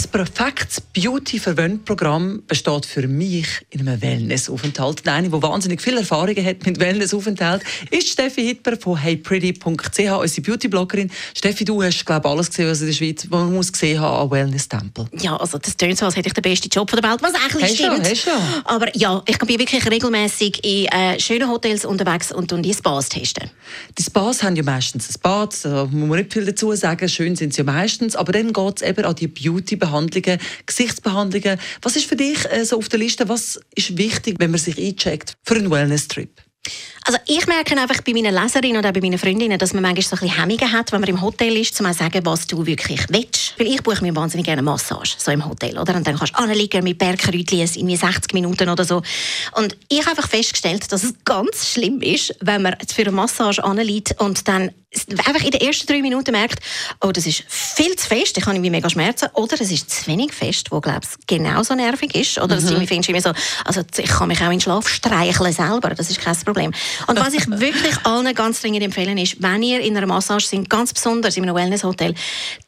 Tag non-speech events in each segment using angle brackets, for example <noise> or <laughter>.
Ein perfektes Beauty-Verwöhnt-Programm besteht für mich in einem Wellnessaufenthalt. Eine, die wahnsinnig viel Erfahrungen hat mit Wellnessaufenthalt, ist Steffi Hitper von heypretty.ch, unsere Beauty-Bloggerin. Steffi, du hast, glaube alles gesehen, was in der Schweiz man muss gesehen haben an Wellness-Tempel. Ja, also das tönt so, als hätte ich den besten Job der Welt, was eigentlich Hast stimmt. du, hast du. Aber ja, ich bin wirklich regelmäßig in äh, schönen Hotels unterwegs und die Spas testen. Die Spas haben ja meistens ein Bad, da muss man nicht viel dazu sagen, schön sind sie ja meistens, aber dann geht es eben an die Beauty-Behandlungen, Gesichtsbehandlungen. Was ist für dich äh, so auf der Liste, was ist wichtig, wenn man sich eincheckt für einen Wellness-Trip? Also ich merke einfach bei meinen Leserinnen und auch bei meinen Freundinnen, dass man manchmal so ein bisschen Hemmungen hat, wenn man im Hotel ist, zu mal sagen, was du wirklich willst. Weil ich buche mir wahnsinnig gerne Massage, so im Hotel, oder? Und dann kannst du anliegen mit Bergkräutchen, in 60 Minuten oder so. Und ich habe einfach festgestellt, dass es ganz schlimm ist, wenn man für eine Massage anliegt und dann einfach in den ersten drei Minuten merkt, oh, das ist viel zu fest, ich habe irgendwie mega Schmerzen, oder es ist zu wenig fest, wo, glaube ich, genauso nervig ist. Oder mhm. ich finde immer so, also ich kann mich auch in den Schlaf streicheln selber, das ist kein Problem. Und was ich <laughs> wirklich allen ganz dringend empfehlen ist, wenn ihr in einer Massage sind, ganz besonders in einem Wellness-Hotel,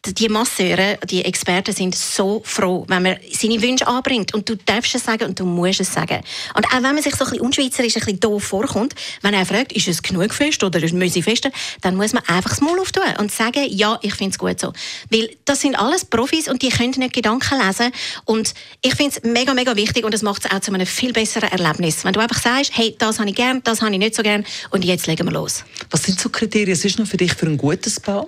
die Masseure, die Experten sind so froh, wenn man seine Wünsche anbringt. Und du darfst es sagen und du musst es sagen. Und auch wenn man sich so ein bisschen unschweizerisch, ein bisschen doof vorkommt, wenn er fragt, ist es genug fest oder muss ich fester, dann muss man einfach das Maul auftun und sagen, ja, ich finde es gut so. Weil das sind alles Profis und die können nicht Gedanken lesen. Und ich finde es mega, mega wichtig und das macht es auch zu einem viel besseren Erlebnis. Wenn du einfach sagst, hey, das habe ich gern, das habe ich nicht so gern und jetzt legen wir los. Was sind so Kriterien sonst noch für dich für ein gutes Spa?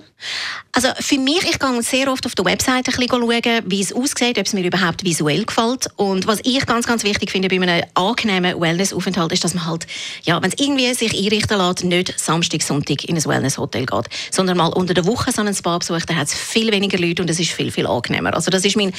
Also für mich, ich gehe sehr oft auf der Webseite ein bisschen schauen, wie es aussieht, ob es mir überhaupt visuell gefällt. Und was ich ganz, ganz wichtig finde bei einem angenehmen Wellness-Aufenthalt, ist, dass man halt, ja, wenn es irgendwie sich einrichten lässt, nicht Samstag, Sonntag in ein Wellness-Hotel geht, sondern mal unter der Woche so einen Spa besucht, dann hat es viel weniger Leute und es ist viel, viel angenehmer. Also das ist mein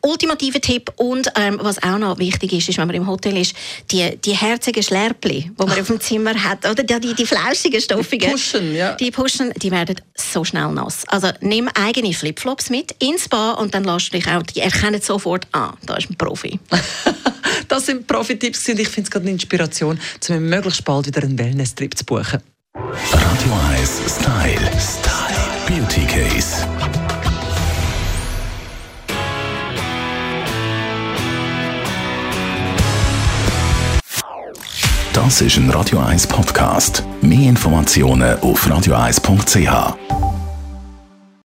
ultimativer Tipp. Und ähm, was auch noch wichtig ist, ist, wenn man im Hotel ist, die, die herzigen Schlärpli, die man auf dem Zimmer hat, oder die, die, die flauschigen, stoffigen, Die pushen, ja. die pushen, die werden so schnell nass. Also nimm eigene Flipflops mit ins Spa und dann lässt du dich auch, die erkennen sofort, ah, da ist ein Profi. <laughs> Das sind Profi-Tipps und ich finde es gerade eine Inspiration, um möglichst bald wieder einen Wellness-Trip zu buchen. Radio 1 Style. Style. Beauty Case. Das ist ein Radio 1 Podcast. Mehr Informationen auf radio1.ch.